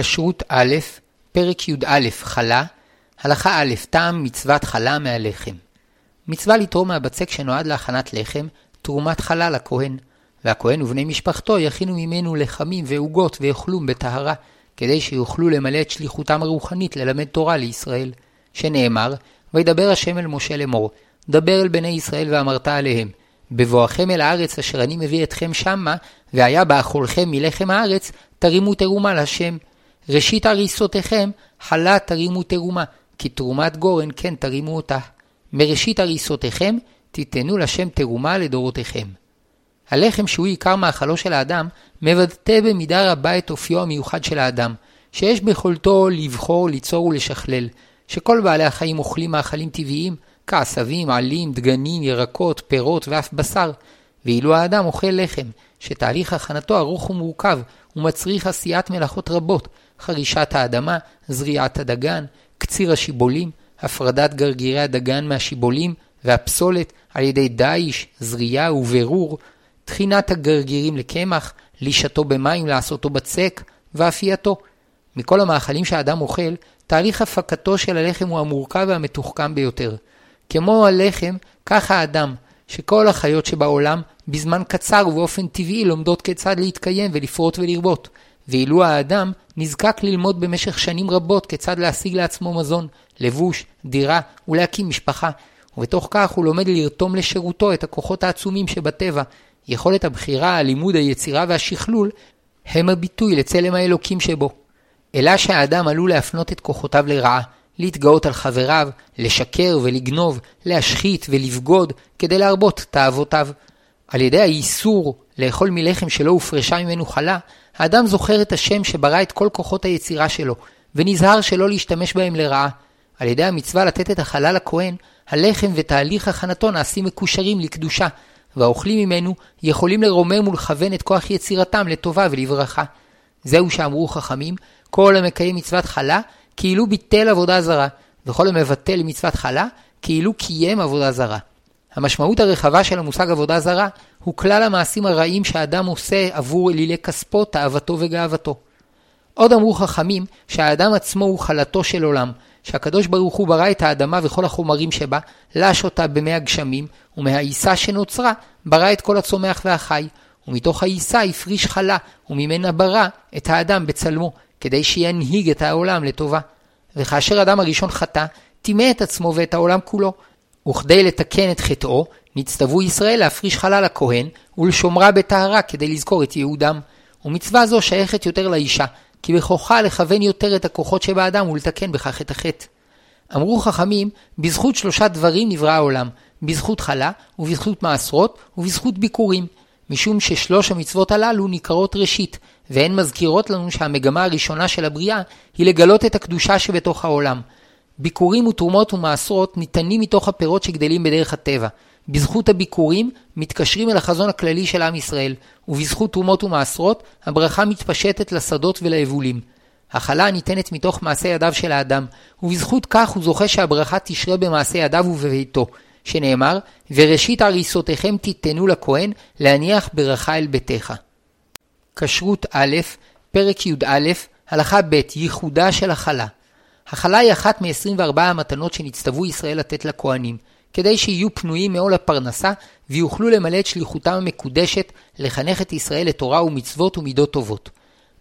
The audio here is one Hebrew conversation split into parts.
כשרות א', פרק י"א חלה, הלכה א', טעם מצוות חלה מהלחם. מצווה לתרום מהבצק שנועד להכנת לחם, תרומת חלה לכהן, והכהן ובני משפחתו יכינו ממנו לחמים ועוגות ויאכלום בטהרה, כדי שיוכלו למלא את שליחותם הרוחנית ללמד תורה לישראל. שנאמר, וידבר השם אל משה לאמור, דבר אל בני ישראל ואמרת עליהם, בבואכם אל הארץ אשר אני מביא אתכם שמה, והיה באכולכם מלחם הארץ, תרימו תרומה להשם. ראשית הריסותיכם, חלה תרימו תרומה, כי תרומת גורן כן תרימו אותה. מראשית הריסותיכם, תיתנו לשם תרומה לדורותיכם. הלחם שהוא עיקר מאכלו של האדם, מבטא במידה רבה את אופיו המיוחד של האדם, שיש ביכולתו לבחור, ליצור ולשכלל, שכל בעלי החיים אוכלים מאכלים טבעיים, כעשבים, עלים, דגנים, ירקות, פירות ואף בשר, ואילו האדם אוכל לחם, שתהליך הכנתו ארוך ומורכב, ומצריך עשיית מלאכות רבות, חרישת האדמה, זריעת הדגן, קציר השיבולים, הפרדת גרגירי הדגן מהשיבולים והפסולת על ידי דיש, זריעה וברור, טחינת הגרגירים לקמח, לישתו במים לעשותו בצק, ואפייתו. מכל המאכלים שהאדם אוכל, תהליך הפקתו של הלחם הוא המורכב והמתוחכם ביותר. כמו הלחם, כך האדם, שכל החיות שבעולם, בזמן קצר ובאופן טבעי לומדות כיצד להתקיים ולפרוט ולרבות. ואילו האדם נזקק ללמוד במשך שנים רבות כיצד להשיג לעצמו מזון, לבוש, דירה ולהקים משפחה, ובתוך כך הוא לומד לרתום לשירותו את הכוחות העצומים שבטבע. יכולת הבחירה, הלימוד, היצירה והשכלול הם הביטוי לצלם האלוקים שבו. אלא שהאדם עלול להפנות את כוחותיו לרעה, להתגאות על חבריו, לשקר ולגנוב, להשחית ולבגוד, כדי להרבות תאוותיו. על ידי האיסור לאכול מלחם שלא הופרשה ממנו חלה, האדם זוכר את השם שברא את כל כוחות היצירה שלו, ונזהר שלא להשתמש בהם לרעה. על ידי המצווה לתת את החלה לכהן, הלחם ותהליך הכנתו נעשים מקושרים לקדושה, והאוכלים ממנו יכולים לרומם ולכוון את כוח יצירתם לטובה ולברכה. זהו שאמרו חכמים, כל המקיים מצוות חלה, כאילו ביטל עבודה זרה, וכל המבטל מצוות חלה, כאילו קיים עבודה זרה. המשמעות הרחבה של המושג עבודה זרה הוא כלל המעשים הרעים שהאדם עושה עבור אלילי כספו, תאוותו וגאוותו. עוד אמרו חכמים שהאדם עצמו הוא חלתו של עולם, שהקדוש ברוך הוא ברא את האדמה וכל החומרים שבה, לש אותה במי הגשמים, ומהעיסה שנוצרה ברא את כל הצומח והחי, ומתוך העיסה הפריש חלה, וממנה ברא את האדם בצלמו, כדי שינהיג את העולם לטובה. וכאשר אדם הראשון חטא, טימא את עצמו ואת העולם כולו. וכדי לתקן את חטאו, נצטוו ישראל להפריש חלל הכהן ולשומרה בטהרה כדי לזכור את יהודם. ומצווה זו שייכת יותר לאישה, כי בכוחה לכוון יותר את הכוחות שבאדם ולתקן בכך את החטא. אמרו חכמים, בזכות שלושה דברים נברא העולם, בזכות חלה, ובזכות מעשרות, ובזכות ביקורים, משום ששלוש המצוות הללו ניכרות ראשית, והן מזכירות לנו שהמגמה הראשונה של הבריאה היא לגלות את הקדושה שבתוך העולם. ביקורים ותרומות ומעשרות ניתנים מתוך הפירות שגדלים בדרך הטבע. בזכות הביקורים מתקשרים אל החזון הכללי של עם ישראל, ובזכות תרומות ומעשרות הברכה מתפשטת לשדות וליבולים. החלה ניתנת מתוך מעשה ידיו של האדם, ובזכות כך הוא זוכה שהברכה תשרה במעשה ידיו ובביתו, שנאמר, וראשית הריסותיכם תיתנו לכהן להניח ברכה אל ביתך. כשרות א', פרק י"א, הלכה ב', ייחודה של החלה. החלה היא אחת מ-24 המתנות שנצטוו ישראל לתת לכהנים, כדי שיהיו פנויים מעול הפרנסה ויוכלו למלא את שליחותם המקודשת לחנך את ישראל לתורה ומצוות ומידות טובות.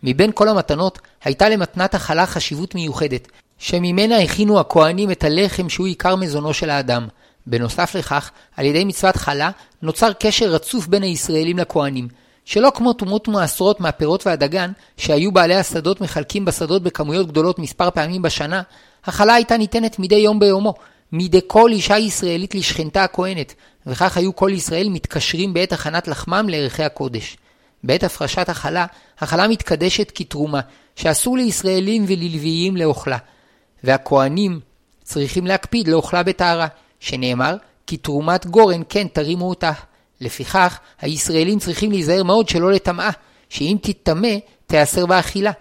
מבין כל המתנות הייתה למתנת החלה חשיבות מיוחדת, שממנה הכינו הכהנים את הלחם שהוא עיקר מזונו של האדם. בנוסף לכך, על ידי מצוות חלה, נוצר קשר רצוף בין הישראלים לכהנים, שלא כמו תרומות ומעשרות מהפירות והדגן, שהיו בעלי השדות מחלקים בשדות בכמויות גדולות מספר פעמים בשנה, החלה הייתה ניתנת מדי יום ביומו, מידי כל אישה ישראלית לשכנתה הכהנת, וכך היו כל ישראל מתקשרים בעת הכנת לחמם לערכי הקודש. בעת הפרשת החלה, החלה מתקדשת כתרומה, שאסור לישראלים וללוויים לאוכלה, והכהנים צריכים להקפיד לאוכלה בטהרה, שנאמר, כי תרומת גורן כן תרימו אותה. לפיכך, הישראלים צריכים להיזהר מאוד שלא לטמאה, שאם תטמא, תיאסר באכילה.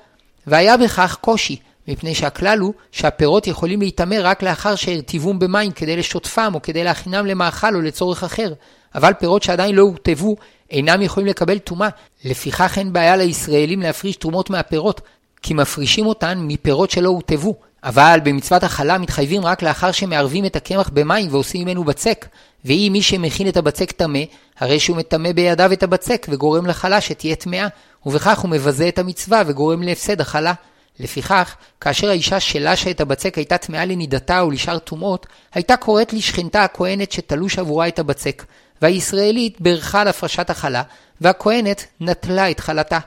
והיה בכך קושי, מפני שהכלל הוא שהפירות יכולים להיטמא רק לאחר שהרטיבום במים כדי לשוטפם או כדי להכינם למאכל או לצורך אחר, אבל פירות שעדיין לא הורטבו אינם יכולים לקבל טומאה. לפיכך אין בעיה לישראלים להפריש תרומות מהפירות, כי מפרישים אותן מפירות שלא הוטבו, אבל במצוות החלה מתחייבים רק לאחר שמערבים את הקמח במים ועושים ממנו בצק, ואם מי שמכין את הבצק טמא, הרי שהוא מטמא בידיו את הבצק וגורם לחלה שתהיה טמאה, ובכך הוא מבזה את המצווה וגורם להפסד החלה. לפיכך, כאשר האישה שלשה את הבצק הייתה טמאה לנידתה או לשאר טומאות, הייתה קוראת לשכנתה הכהנת שתלוש עבורה את הבצק, והישראלית בירכה על הפרשת החלה, והכהנת נטלה את חלתה.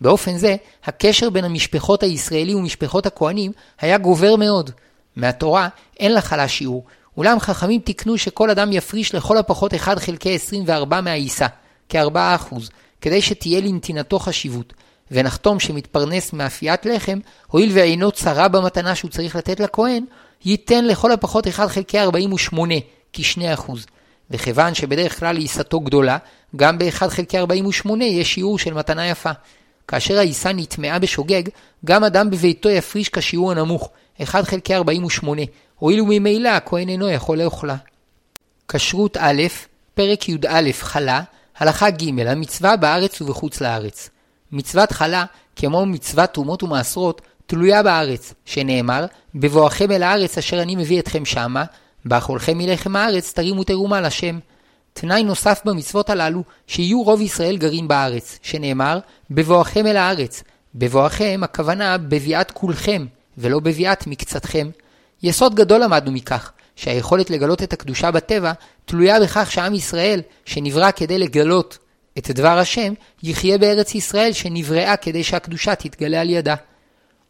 באופן זה, הקשר בין המשפחות הישראלי ומשפחות הכהנים היה גובר מאוד. מהתורה אין לחלה שיעור, אולם חכמים תיקנו שכל אדם יפריש לכל הפחות 1 חלקי 24 מהעיסה, כ-4%, כדי שתהיה לנתינתו חשיבות. ונחתום שמתפרנס מאפיית לחם, הואיל ואינו צרה במתנה שהוא צריך לתת לכהן, ייתן לכל הפחות 1 חלקי 48, כ-2%. וכיוון שבדרך כלל עיסתו גדולה, גם ב-1 חלקי 48 יש שיעור של מתנה יפה. כאשר העיסה נטמעה בשוגג, גם אדם בביתו יפריש כשיעור הנמוך, 1 חלקי 48, הואיל וממילא הכהן אינו יכול לאוכלה. כשרות א', פרק י"א חלה, הלכה ג' המצווה בארץ ובחוץ לארץ. מצוות חלה, כמו מצוות תרומות ומעשרות, תלויה בארץ, שנאמר, בבואכם אל הארץ אשר אני מביא אתכם שמה, באכולכם מלחם הארץ תרימו תרומה לשם. תנאי נוסף במצוות הללו, שיהיו רוב ישראל גרים בארץ, שנאמר, בבואכם אל הארץ. בבואכם, הכוונה בביאת כולכם, ולא בביאת מקצתכם. יסוד גדול למדנו מכך, שהיכולת לגלות את הקדושה בטבע, תלויה בכך שעם ישראל, שנברא כדי לגלות את דבר השם, יחיה בארץ ישראל שנבראה כדי שהקדושה תתגלה על ידה.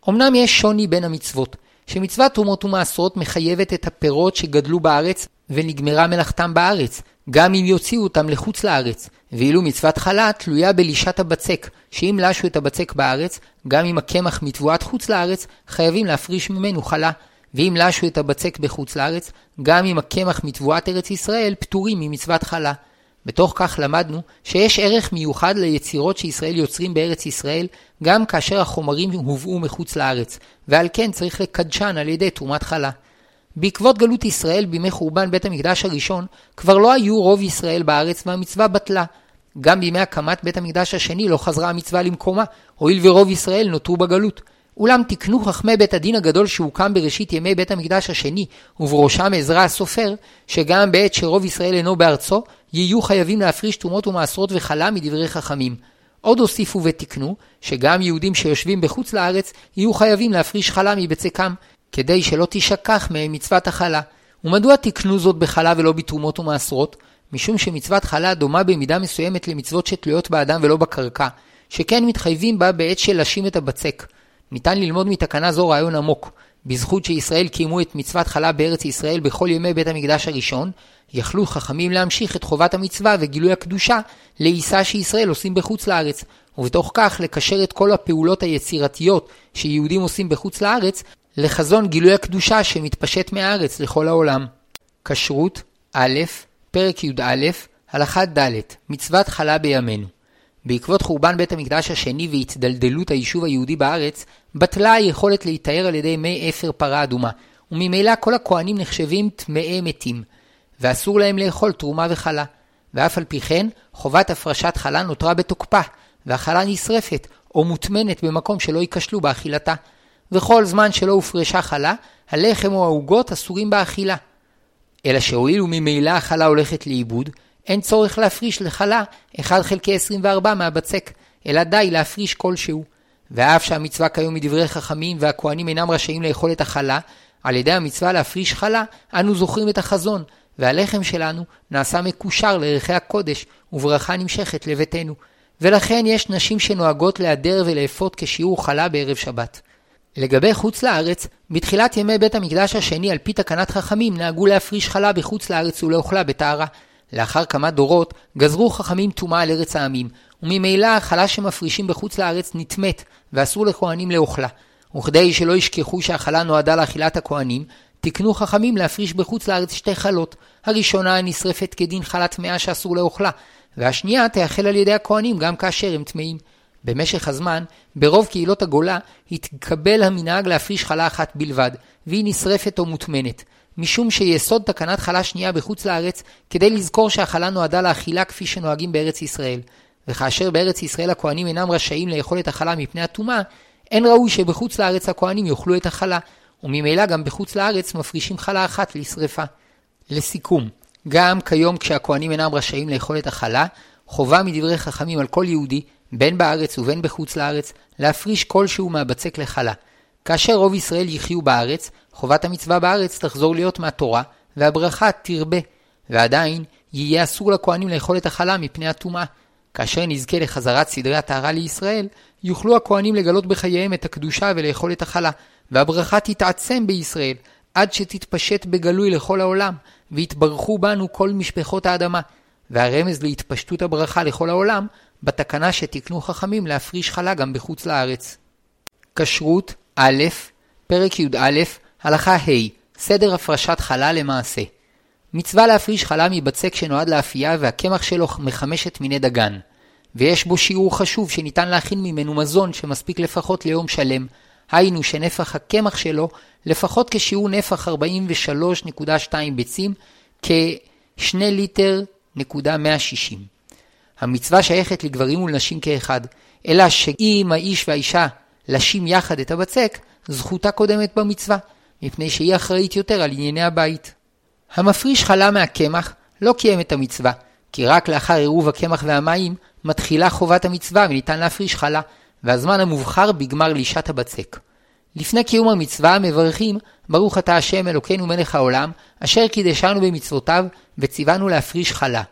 אמנם יש שוני בין המצוות, שמצוות תרומות ומעשרות מחייבת את הפירות שגדלו בארץ ונגמרה מלאכתם בארץ, גם אם יוציאו אותם לחוץ לארץ, ואילו מצוות חלה תלויה בלישת הבצק, שאם לשו את הבצק בארץ, גם אם הקמח מתבואת חוץ לארץ, חייבים להפריש ממנו חלה, ואם לשו את הבצק בחוץ לארץ, גם אם הקמח מתבואת ארץ ישראל, פטורים ממצוות חלה. בתוך כך למדנו שיש ערך מיוחד ליצירות שישראל יוצרים בארץ ישראל, גם כאשר החומרים הובאו מחוץ לארץ, ועל כן צריך לקדשן על ידי תרומת חלה. בעקבות גלות ישראל בימי חורבן בית המקדש הראשון, כבר לא היו רוב ישראל בארץ והמצווה בטלה. גם בימי הקמת בית המקדש השני לא חזרה המצווה למקומה, הואיל ורוב ישראל נותרו בגלות. אולם תיקנו חכמי בית הדין הגדול שהוקם בראשית ימי בית המקדש השני, ובראשם עזרא הסופר, שגם בעת שרוב ישראל אינו בארצו, יהיו חייבים להפריש תרומות ומעשרות וחלה מדברי חכמים. עוד הוסיפו ותיקנו, שגם יהודים שיושבים בחוץ לארץ, יהיו חייבים להפריש חלה מבצקם, כדי שלא תשכח מהם מצוות החלה. ומדוע תיקנו זאת בחלה ולא בתרומות ומעשרות? משום שמצוות חלה דומה במידה מסוימת למצוות שתלויות באדם ולא בקרקע, שכן מתחייבים בה בעת של לשים את הבצק. ניתן ללמוד מתקנה זו רעיון עמוק. בזכות שישראל קיימו את מצוות חלה בארץ ישראל בכל ימי בית המקדש הראשון, יכלו חכמים להמשיך את חובת המצווה וגילוי הקדושה לעיסה שישראל עושים בחוץ לארץ, ובתוך כך לקשר את כל הפעולות היצירתיות שיהודים עושים בחוץ לארץ לחזון גילוי הקדושה שמתפשט מהארץ לכל העולם. כשרות א', פרק י"א, הלכה ד', מצוות חלה בימינו. בעקבות חורבן בית המקדש השני והתדלדלות היישוב היהודי בארץ, בטלה היכולת להיטהר על ידי מי אפר פרה אדומה, וממילא כל הכהנים נחשבים טמאי מתים, ואסור להם לאכול תרומה וחלה. ואף על פי כן, חובת הפרשת חלה נותרה בתוקפה, והחלה נשרפת, או מוטמנת במקום שלא ייכשלו באכילתה. וכל זמן שלא הופרשה חלה, הלחם או העוגות אסורים באכילה. אלא שהואיל וממילא החלה הולכת לאיבוד, אין צורך להפריש לחלה 1 חלקי 24 מהבצק, אלא די להפריש כלשהו. ואף שהמצווה כיום מדברי חכמים והכהנים אינם רשאים לאכול את החלה, על ידי המצווה להפריש חלה, אנו זוכרים את החזון, והלחם שלנו נעשה מקושר לערכי הקודש, וברכה נמשכת לביתנו. ולכן יש נשים שנוהגות להדר ולאפות כשיעור חלה בערב שבת. לגבי חוץ לארץ, בתחילת ימי בית המקדש השני על פי תקנת חכמים נהגו להפריש חלה בחוץ לארץ ולאוכלה בטהרה. לאחר כמה דורות גזרו חכמים טומאה על ארץ העמים, וממילא החלה שמפרישים בחוץ לארץ נטמאת, ואסור לכהנים לאוכלה. וכדי שלא ישכחו שהחלה נועדה לאכילת הכהנים, תקנו חכמים להפריש בחוץ לארץ שתי חלות. הראשונה נשרפת כדין חלה טמאה שאסור לאוכלה, והשנייה תאכל על ידי הכהנים גם כאשר הם טמאים. במשך הזמן, ברוב קהילות הגולה, התקבל המנהג להפריש חלה אחת בלבד, והיא נשרפת או מוטמנת. משום שיסוד תקנת חלה שנייה בחוץ לארץ, כדי לזכור שהחלה נועדה לאכילה כפי שנוהגים בארץ ישראל. וכאשר בארץ ישראל הכהנים אינם רשאים לאכול את החלה מפני הטומאה, אין ראוי שבחוץ לארץ הכהנים יאכלו את החלה, וממילא גם בחוץ לארץ מפרישים חלה אחת לשרפה. לסיכום, גם כיום כשהכהנים אינם רשאים לאכול את החלה, חובה מדברי חכמים על כל יהודי, בין בארץ ובין בחוץ לארץ, להפריש כלשהו מהבצק לחלה. כאשר רוב ישראל יחיו בארץ, חובת המצווה בארץ תחזור להיות מהתורה, והברכה תרבה. ועדיין, יהיה אסור לכהנים לאכול את החלה מפני הטומאה. כאשר נזכה לחזרת סדרי הטהרה לישראל, יוכלו הכהנים לגלות בחייהם את הקדושה ולאכול את החלה, והברכה תתעצם בישראל, עד שתתפשט בגלוי לכל העולם, ויתברכו בנו כל משפחות האדמה. והרמז להתפשטות הברכה לכל העולם, בתקנה שתיקנו חכמים להפריש חלה גם בחוץ לארץ. כשרות א', פרק י"א, הלכה ה', סדר הפרשת חלה למעשה. מצווה להפריש חלה מבצק שנועד לאפייה והקמח שלו מחמשת מיני דגן. ויש בו שיעור חשוב שניתן להכין ממנו מזון שמספיק לפחות ליום שלם. היינו שנפח הקמח שלו לפחות כשיעור נפח 43.2 ביצים, כ-2 ליטר נקודה 160. המצווה שייכת לגברים ולנשים כאחד, אלא שאם האיש והאישה לשים יחד את הבצק, זכותה קודמת במצווה, מפני שהיא אחראית יותר על ענייני הבית. המפריש חלה מהקמח לא קיים את המצווה, כי רק לאחר עירוב הקמח והמים מתחילה חובת המצווה וניתן להפריש חלה, והזמן המובחר בגמר לישת הבצק. לפני קיום המצווה מברכים ברוך אתה השם אלוקינו מלך העולם, אשר קידשנו במצוותיו וציוונו להפריש חלה.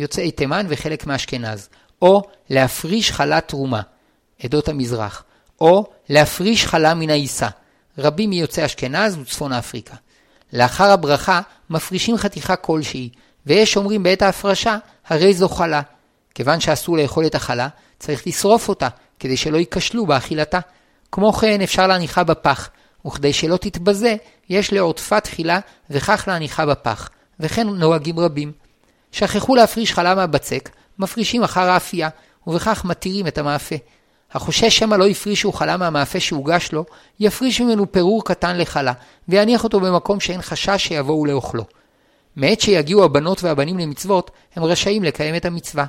יוצאי תימן וחלק מאשכנז. או להפריש חלה תרומה, עדות המזרח. או להפריש חלה מן העיסה, רבים מיוצאי אשכנז וצפון אפריקה. לאחר הברכה מפרישים חתיכה כלשהי, ויש אומרים בעת ההפרשה, הרי זו חלה. כיוון שאסור לאכול את החלה, צריך לשרוף אותה, כדי שלא ייכשלו באכילתה. כמו כן אפשר להניחה בפח, וכדי שלא תתבזה, יש לעוטפה תחילה וכך להניחה בפח, וכן נוהגים רבים. שכחו להפריש חלה מהבצק, מפרישים אחר האפייה, ובכך מתירים את המאפה. החושש שמא לא הפרישו חלה מהמאפה שהוגש לו, יפריש ממנו פירור קטן לחלה, ויניח אותו במקום שאין חשש שיבואו לאוכלו. מעת שיגיעו הבנות והבנים למצוות, הם רשאים לקיים את המצווה.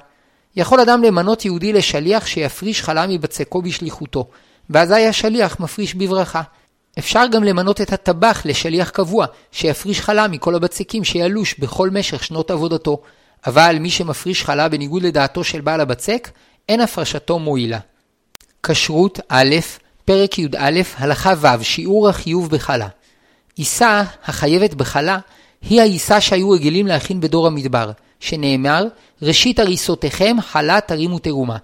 יכול אדם למנות יהודי לשליח שיפריש חלה מבצקו בשליחותו, ואזי השליח מפריש בברכה. אפשר גם למנות את הטבח לשליח קבוע, שיפריש חלה מכל הבצקים שילוש בכל משך שנות עבודתו. אבל מי שמפריש חלה בניגוד לדעתו של בעל הבצק, אין הפרשתו מועילה. כשרות א', פרק י"א, הלכה ו', שיעור החיוב בחלה. עיסה החייבת בחלה היא העיסה שהיו רגילים להכין בדור המדבר, שנאמר, ראשית הריסותיכם חלה תרימו תרומה.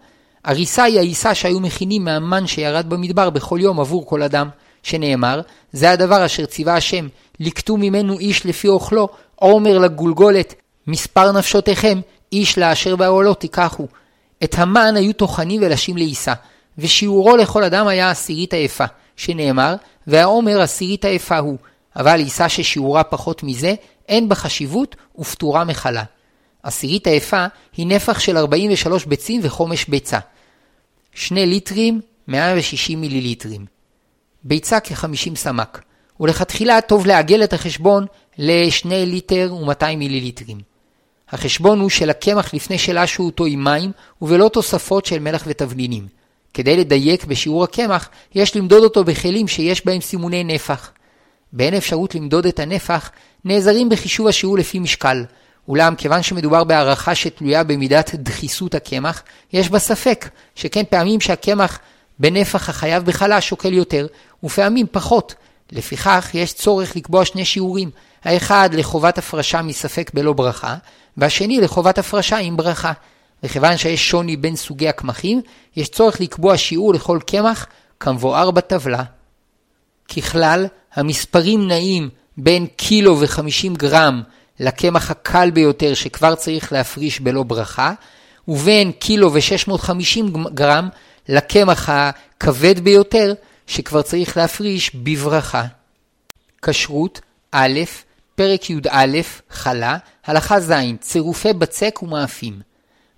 הריסה היא העיסה שהיו מכינים מהמן שירד במדבר בכל יום עבור כל אדם, שנאמר, זה הדבר אשר ציווה השם, לקטו ממנו איש לפי אוכלו, עומר לגולגולת, מספר נפשותיכם, איש לאשר בעולו תיקחו. את המן היו טוחנים ולשים לעיסה, ושיעורו לכל אדם היה עשירית האפה, שנאמר, והעומר עשירית האפה הוא, אבל עיסה ששיעורה פחות מזה, אין בה חשיבות ופטורה מחלה. עשירית האפה היא נפח של 43 ביצים וחומש ביצה. 2 ליטרים, 160 מיליליטרים. ביצה כ-50 סמ"ק, ולכתחילה טוב לעגל את החשבון ל-2 ליטר ו-200 מיליליטרים. החשבון הוא של הקמח לפני שלשו אותו עם מים, ובלא תוספות של מלח ותבלינים. כדי לדייק בשיעור הקמח, יש למדוד אותו בכלים שיש בהם סימוני נפח. באין אפשרות למדוד את הנפח, נעזרים בחישוב השיעור לפי משקל. אולם כיוון שמדובר בהערכה שתלויה במידת דחיסות הקמח, יש בה ספק, שכן פעמים שהקמח בנפח החייב בחלה שוקל יותר, ופעמים פחות. לפיכך יש צורך לקבוע שני שיעורים, האחד לחובת הפרשה מספק בלא ברכה, והשני לחובת הפרשה עם ברכה. וכיוון שיש שוני בין סוגי הקמחים, יש צורך לקבוע שיעור לכל קמח כמבואר בטבלה. ככלל, המספרים נעים בין קילו וחמישים גרם לקמח הקל ביותר שכבר צריך להפריש בלא ברכה, ובין קילו ו-650 גרם לקמח הכבד ביותר שכבר צריך להפריש בברכה. כשרות א', פרק י"א, חלה, הלכה ז', צירופי בצק ומאפים.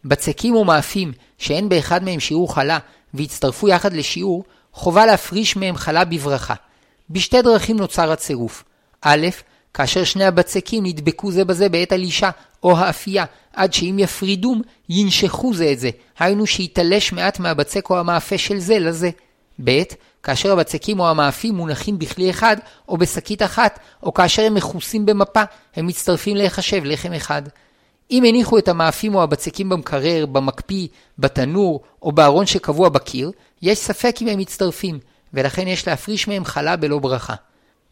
בצקים ומאפים שאין באחד מהם שיעור חלה והצטרפו יחד לשיעור, חובה להפריש מהם חלה בברכה. בשתי דרכים נוצר הצירוף. א', כאשר שני הבצקים נדבקו זה בזה בעת הלישה או האפייה, עד שאם יפרידום, ינשכו זה את זה, היינו שיתלש מעט מהבצק או המאפה של זה לזה. ב. כאשר הבצקים או המאפים מונחים בכלי אחד או בשקית אחת, או כאשר הם מכוסים במפה, הם מצטרפים להיחשב לחם אחד. אם הניחו את המאפים או הבצקים במקרר, במקפיא, בתנור או בארון שקבוע בקיר, יש ספק אם הם מצטרפים, ולכן יש להפריש מהם חלה בלא ברכה.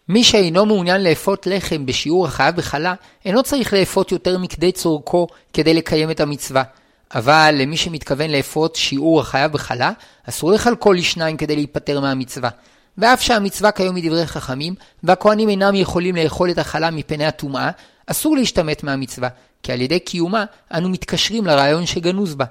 מי שאינו מעוניין לאפות לחם בשיעור החייב בחלה, אינו צריך לאפות יותר מכדי צורכו כדי לקיים את המצווה. אבל למי שמתכוון לאפות שיעור החייב בחלה, אסור לחלקו לשניים כדי להיפטר מהמצווה. ואף שהמצווה כיום מדברי חכמים, והכהנים אינם יכולים לאכול את החלה מפני הטומאה, אסור להשתמט מהמצווה, כי על ידי קיומה אנו מתקשרים לרעיון שגנוז בה.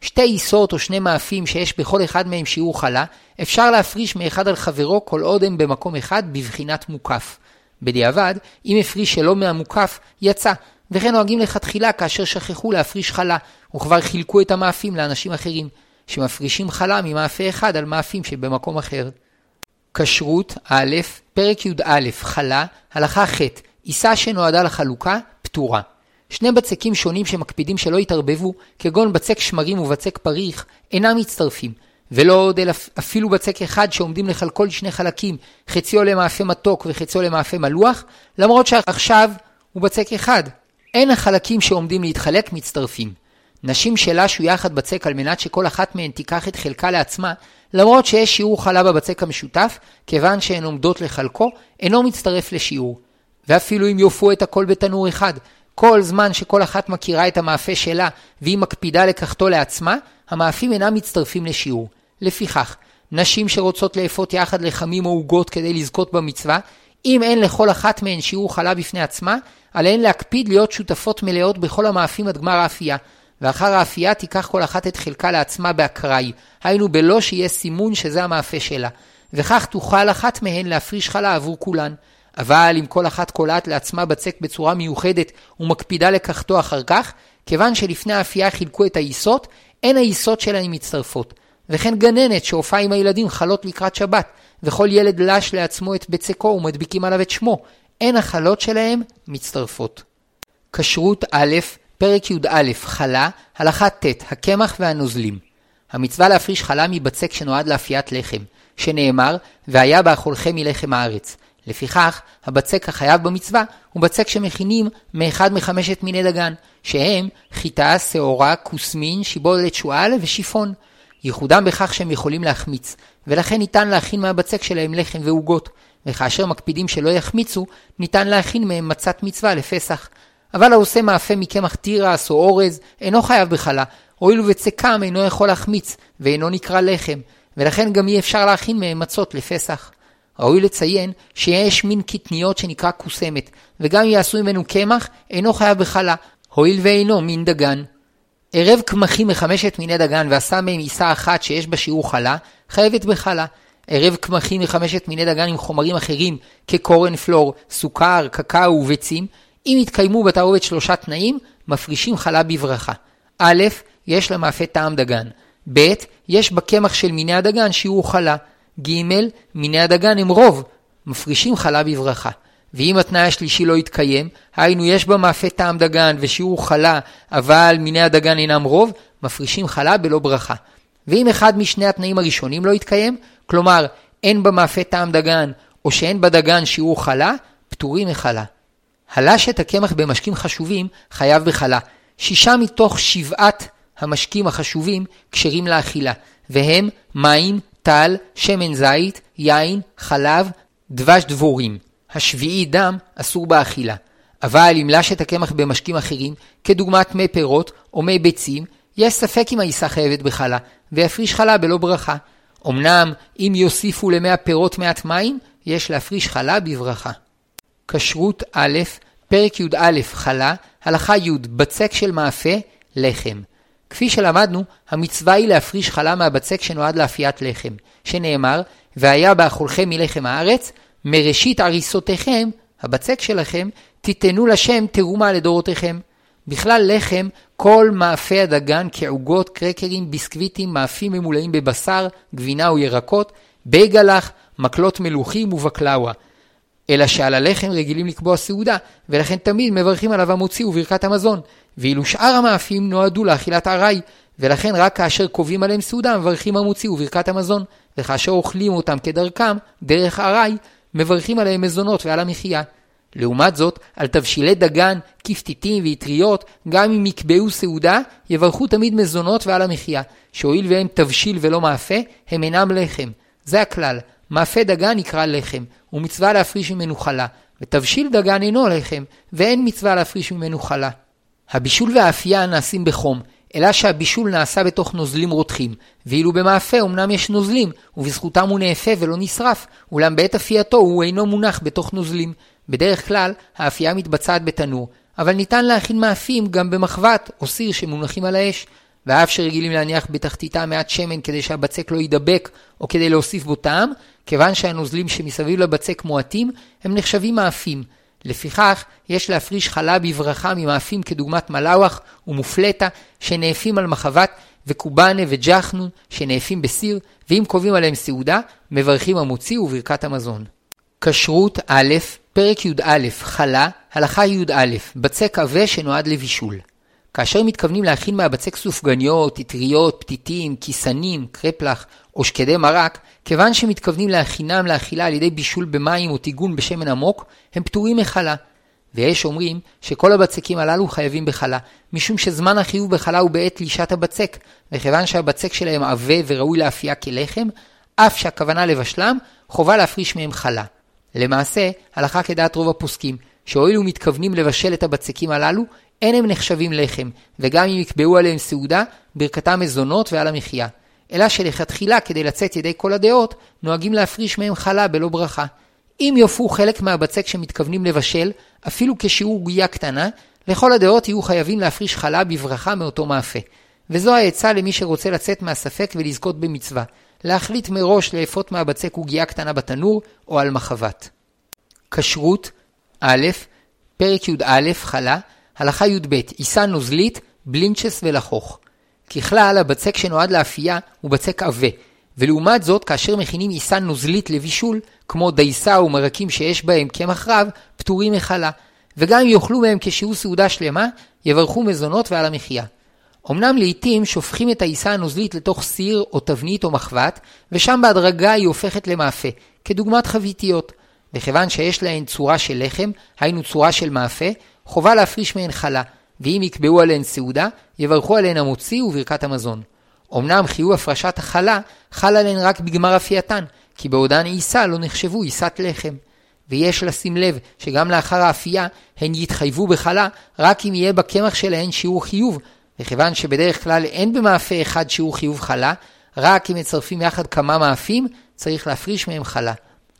שתי עיסות או שני מאפים שיש בכל אחד מהם שיעור חלה, אפשר להפריש מאחד על חברו כל עוד הם במקום אחד בבחינת מוקף. בדיעבד, אם הפריש שלא מהמוקף, יצא, וכן נוהגים לכתחילה כאשר שכחו להפריש חלה, וכבר חילקו את המאפים לאנשים אחרים, שמפרישים חלה ממאפה אחד על מאפים שבמקום אחר. כשרות א', פרק י"א, חלה, הלכה ח', עיסה שנועדה לחלוקה, פטורה. שני בצקים שונים שמקפידים שלא יתערבבו, כגון בצק שמרים ובצק פריך, אינם מצטרפים, ולא עוד אלא אפילו בצק אחד שעומדים לחלקו לשני חלקים, חציו למאפה מתוק וחציו למאפה מלוח, למרות שעכשיו הוא בצק אחד. אין החלקים שעומדים להתחלק מצטרפים. נשים שלשו יחד בצק על מנת שכל אחת מהן תיקח את חלקה לעצמה, למרות שיש שיעור חלה בבצק המשותף, כיוון שהן עומדות לחלקו, אינו מצטרף לשיעור. ואפילו אם יופו את הכל בתנור אחד, כל זמן שכל אחת מכירה את המאפה שלה והיא מקפידה לקחתו לעצמה, המאפים אינם מצטרפים לשיעור. לפיכך, נשים שרוצות לאפות יחד לחמים או עוגות כדי לזכות במצווה, אם אין לכל אחת מהן שיעור חלה בפני עצמה, עליהן להקפיד להיות שותפות מלאות בכל המאפים עד גמר האפייה, ואחר האפייה תיקח כל אחת את חלקה לעצמה באקראי, היינו בלא שיהיה סימון שזה המאפה שלה, וכך תוכל אחת מהן להפריש חלה עבור כולן. אבל אם כל אחת קולעת לעצמה בצק בצורה מיוחדת ומקפידה לקחתו אחר כך, כיוון שלפני האפייה חילקו את העיסות, אין העיסות שלהן מצטרפות. וכן גננת שהופעה עם הילדים חלות לקראת שבת, וכל ילד לש לעצמו את בצקו ומדביקים עליו את שמו, אין החלות שלהם מצטרפות. כשרות א', פרק י"א, חלה, הלכה ט', הקמח והנוזלים. המצווה להפריש חלה מבצק שנועד לאפיית לחם, שנאמר, והיה באכולכם מלחם הארץ. לפיכך, הבצק החייב במצווה הוא בצק שמכינים מאחד מחמשת מיני דגן, שהם חיטה, שעורה, כוסמין, שיבולת שועל ושיפון. ייחודם בכך שהם יכולים להחמיץ, ולכן ניתן להכין מהבצק שלהם לחם ועוגות, וכאשר מקפידים שלא יחמיצו, ניתן להכין מהם מצת מצווה לפסח. אבל העושה מאפה מקמח תירס או אורז, אינו חייב בחלה, הואיל ובצקם אינו יכול להחמיץ, ואינו נקרא לחם, ולכן גם אי אפשר להכין מהם מצות לפסח. ראוי לציין שיש מין קטניות שנקרא כוסמת, וגם אם יעשו ממנו קמח, אינו חייב בחלה, הואיל ואינו מין דגן. ערב קמחים מחמשת מיני דגן ועשה מהם עיסה אחת שיש בה שיעור חלה, חייבת בחלה. ערב קמחים מחמשת מיני דגן עם חומרים אחרים כקורן פלור, סוכר, קקאו וביצים, אם יתקיימו בתערובת שלושה תנאים, מפרישים חלה בברכה. א', יש למאפה טעם דגן. ב', יש בקמח של מיני הדגן שיעור חלה. ג', מיני הדגן הם רוב, מפרישים חלה בברכה. ואם התנאי השלישי לא יתקיים, היינו יש במאפה טעם דגן ושיעור חלה, אבל מיני הדגן אינם רוב, מפרישים חלה בלא ברכה. ואם אחד משני התנאים הראשונים לא יתקיים, כלומר אין במאפה טעם דגן, או שאין בדגן שיעור חלה, פטורים מחלה. הלש את הקמח במשקים חשובים חייב בחלה. שישה מתוך שבעת המשקים החשובים כשרים לאכילה, והם מים, טל, שמן זית, יין, חלב, דבש דבורים. השביעי דם אסור באכילה. אבל אם לש את הקמח במשקים אחרים, כדוגמת מי פירות או מי ביצים, יש ספק אם העיסה חייבת בחלה, ויפריש חלה בלא ברכה. אמנם, אם יוסיפו למי הפירות מעט מים, יש להפריש חלה בברכה. כשרות א', פרק י"א חלה, הלכה י' בצק של מאפה, לחם. כפי שלמדנו, המצווה היא להפריש חלה מהבצק שנועד לאפיית לחם, שנאמר, והיה באכולכם מלחם הארץ, מראשית עריסותיכם, הבצק שלכם, תיתנו לשם תרומה לדורותיכם. בכלל לחם, כל מאפי הדגן כעוגות, קרקרים, ביסקוויטים, מאפים ממולאים בבשר, גבינה או ירקות, בייגלח, מקלות מלוכים ובקלאווה. אלא שעל הלחם רגילים לקבוע סעודה, ולכן תמיד מברכים עליו המוציא וברכת המזון, ואילו שאר המאפים נועדו לאכילת ארעי, ולכן רק כאשר קובעים עליהם סעודה מברכים המוציא וברכת המזון, וכאשר אוכלים אותם כדרכם, דרך ארעי, מברכים עליהם מזונות ועל המחיה. לעומת זאת, על תבשילי דגן, כפתיתים ואטריות, גם אם יקבעו סעודה, יברכו תמיד מזונות ועל המחיה, שהואיל והם תבשיל ולא מאפה, הם אינם לחם. זה הכלל, מאפה דגן נקרא לחם, ומצווה להפריש ממנו חלה, ותבשיל דגן אינו לחם, ואין מצווה להפריש ממנו חלה. הבישול והאפייה נעשים בחום, אלא שהבישול נעשה בתוך נוזלים רותחים, ואילו במאפה אמנם יש נוזלים, ובזכותם הוא נאפה ולא נשרף, אולם בעת אפייתו הוא אינו מונח בתוך נוזלים. בדרך כלל, האפייה מתבצעת בתנור, אבל ניתן להכין מאפים גם במחבת או סיר שמונחים על האש, ואף שרגילים להניח בתחתיתה מעט שמן כדי שהבצק לא יידבק או כדי להוסיף בו טעם, כיוון שהנוזלים שמסביב לבצק מועטים, הם נחשבים מאפים. לפיכך, יש להפריש חלה בברכה ממאפים כדוגמת מלאווח ומופלטה שנאפים על מחבת, וקובאנה וג'חנון שנאפים בסיר, ואם קובעים עליהם סעודה, מברכים המוציא וברכת המזון. כשרות א', פרק י"א, חלה, הלכה י"א, בצק עבה שנועד לבישול. כאשר מתכוונים להכין מהבצק סופגניות, אטריות, פתיתים, כיסנים, קרפלח או שקדי מרק, כיוון שמתכוונים להכינם לאכילה על ידי בישול במים או טיגון בשמן עמוק, הם פטורים מחלה. ויש אומרים שכל הבצקים הללו חייבים בחלה, משום שזמן החיוב בחלה הוא בעת לישת הבצק, וכיוון שהבצק שלהם עבה וראוי לאפייה כלחם, אף שהכוונה לבשלם, חובה להפריש מהם חלה. למעשה, הלכה כדעת רוב הפוסקים, שהואילו מתכוונים לבשל את הבצקים הללו, אין הם נחשבים לחם, וגם אם יקבעו עליהם סעודה, ברכתם מזונות ועל המחיה. אלא שלכתחילה, כדי לצאת ידי כל הדעות, נוהגים להפריש מהם חלה בלא ברכה. אם יופו חלק מהבצק שמתכוונים לבשל, אפילו כשיעור גויה קטנה, לכל הדעות יהיו חייבים להפריש חלה בברכה מאותו מאפה. וזו העצה למי שרוצה לצאת מהספק ולזכות במצווה, להחליט מראש לאפות מהבצק עוגיה קטנה בתנור או על מחבת. כשרות א', פרק י"א, חלה, הלכה י"ב, עיסה נוזלית, בלינצ'ס ולחוך. ככלל, הבצק שנועד לאפייה הוא בצק עבה, ולעומת זאת, כאשר מכינים עיסה נוזלית לבישול, כמו דייסה ומרקים שיש בהם קמח רב, פטורים מחלה, וגם אם יאכלו מהם כשהוא סעודה שלמה, יברכו מזונות ועל המחיה. אמנם לעיתים שופכים את העיסה הנוזלית לתוך סיר או תבנית או מחבת, ושם בהדרגה היא הופכת למאפה, כדוגמת חביתיות. וכיוון שיש להן צורה של לחם, היינו צורה של מאפה, חובה להפריש מהן חלה, ואם יקבעו עליהן סעודה, יברכו עליהן המוציא וברכת המזון. אמנם חיוב הפרשת החלה חל עליהן רק בגמר אפייתן, כי בעודן עיסה לא נחשבו עיסת לחם. ויש לשים לב שגם לאחר האפייה הן יתחייבו בחלה רק אם יהיה בקמח שלהן שיעור חיוב, וכיוון שבדרך כלל אין במאפה אחד שיעור חיוב חלה, רק אם מצרפים יחד כמה מאפים, צריך להפריש מהם חלה.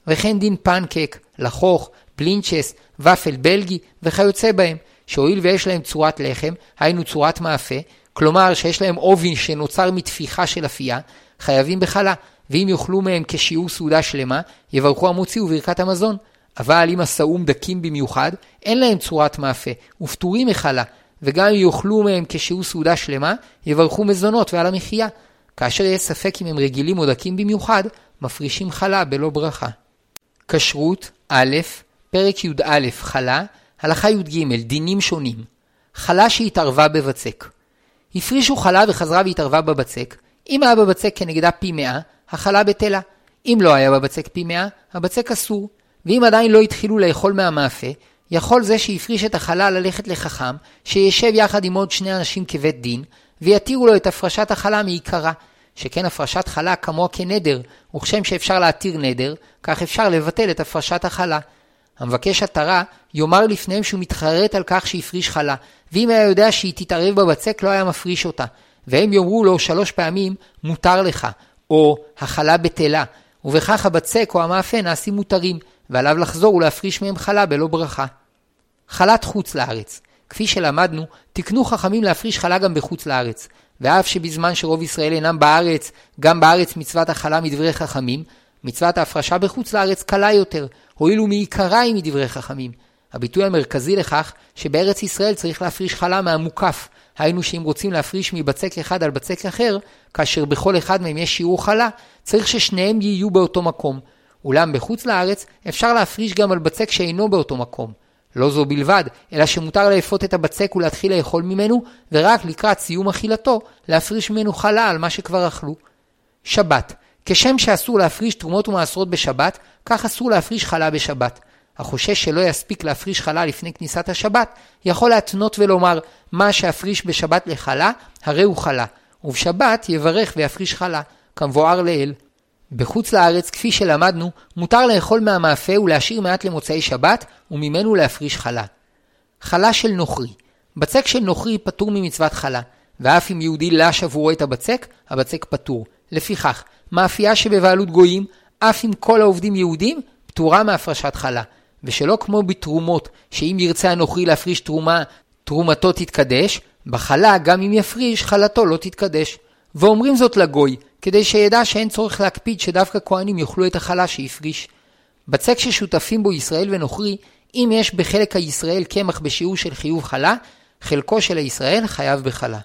וכן דין פנקק, לחוך, בלינצ'ס, ופל בלגי וכיוצא בהם, שהואיל ויש להם צורת לחם, היינו צורת מאפה, כלומר שיש להם עובי שנוצר מתפיחה של אפייה, חייבים בחלה, ואם יאכלו מהם כשיעור סעודה שלמה, יברכו המוציא וברכת המזון. אבל אם השאום דקים במיוחד, אין להם צורת מאפה, ופטורים מחלה, וגם אם יאכלו מהם כשהוא סעודה שלמה, יברכו מזונות ועל המחיה. כאשר יש ספק אם הם רגילים או דקים במיוחד, מפרישים חלה בלא ברכה. כשרות א', פרק י"א חלה, הלכה י"ג דינים שונים. חלה שהתערבה בבצק. הפרישו חלה וחזרה והתערבה בבצק. אם היה בבצק כנגדה פי מאה, החלה בטלה. אם לא היה בבצק פי מאה, הבצק אסור. ואם עדיין לא התחילו לאכול מהמאפה, יכול זה שהפריש את החלה ללכת לחכם, שישב יחד עם עוד שני אנשים כבית דין, ויתירו לו את הפרשת החלה מעיקרה. שכן הפרשת חלה כמוה כנדר, וכשם שאפשר להתיר נדר, כך אפשר לבטל את הפרשת החלה. המבקש התרה יאמר לפניהם שהוא מתחרט על כך שהפריש חלה, ואם היה יודע שהיא תתערב בבצק לא היה מפריש אותה. והם יאמרו לו שלוש פעמים מותר לך, או החלה בטלה, ובכך הבצק או המאפה נעשים מותרים, ועליו לחזור ולהפריש מהם חלה בלא ברכה. חלת חוץ לארץ. כפי שלמדנו, תקנו חכמים להפריש חלה גם בחוץ לארץ. ואף שבזמן שרוב ישראל אינם בארץ, גם בארץ מצוות החלה מדברי חכמים, מצוות ההפרשה בחוץ לארץ קלה יותר, הואילו מעיקרה היא מדברי חכמים. הביטוי המרכזי לכך שבארץ ישראל צריך להפריש חלה מהמוקף, היינו שאם רוצים להפריש מבצק אחד על בצק אחר, כאשר בכל אחד מהם יש שיעור חלה, צריך ששניהם יהיו באותו מקום. אולם בחוץ לארץ אפשר להפריש גם על בצק שאינו באותו מקום. לא זו בלבד, אלא שמותר לאפות את הבצק ולהתחיל לאכול ממנו, ורק לקראת סיום אכילתו, להפריש ממנו חלה על מה שכבר אכלו. שבת כשם שאסור להפריש תרומות ומעשרות בשבת, כך אסור להפריש חלה בשבת. החושש שלא יספיק להפריש חלה לפני כניסת השבת, יכול להתנות ולומר, מה שאפריש בשבת לחלה, הרי הוא חלה, ובשבת יברך ויפריש חלה, כמבואר לעיל. בחוץ לארץ, כפי שלמדנו, מותר לאכול מהמאפה ולהשאיר מעט למוצאי שבת, וממנו להפריש חלה. חלה של נוכרי בצק של נוכרי פטור ממצוות חלה, ואף אם יהודי לש עבורו את הבצק, הבצק פטור. לפיכך, מאפייה שבבעלות גויים, אף אם כל העובדים יהודים, פטורה מהפרשת חלה. ושלא כמו בתרומות, שאם ירצה הנוכרי להפריש תרומה, תרומתו תתקדש, בחלה גם אם יפריש, חלתו לא תתקדש. ואומרים זאת לגוי, כדי שידע שאין צורך להקפיד שדווקא כהנים יאכלו את החלה שהפריש. בצק ששותפים בו ישראל ונוכרי, אם יש בחלק הישראל קמח בשיעור של חיוב חלה, חלקו של הישראל חייב בחלה.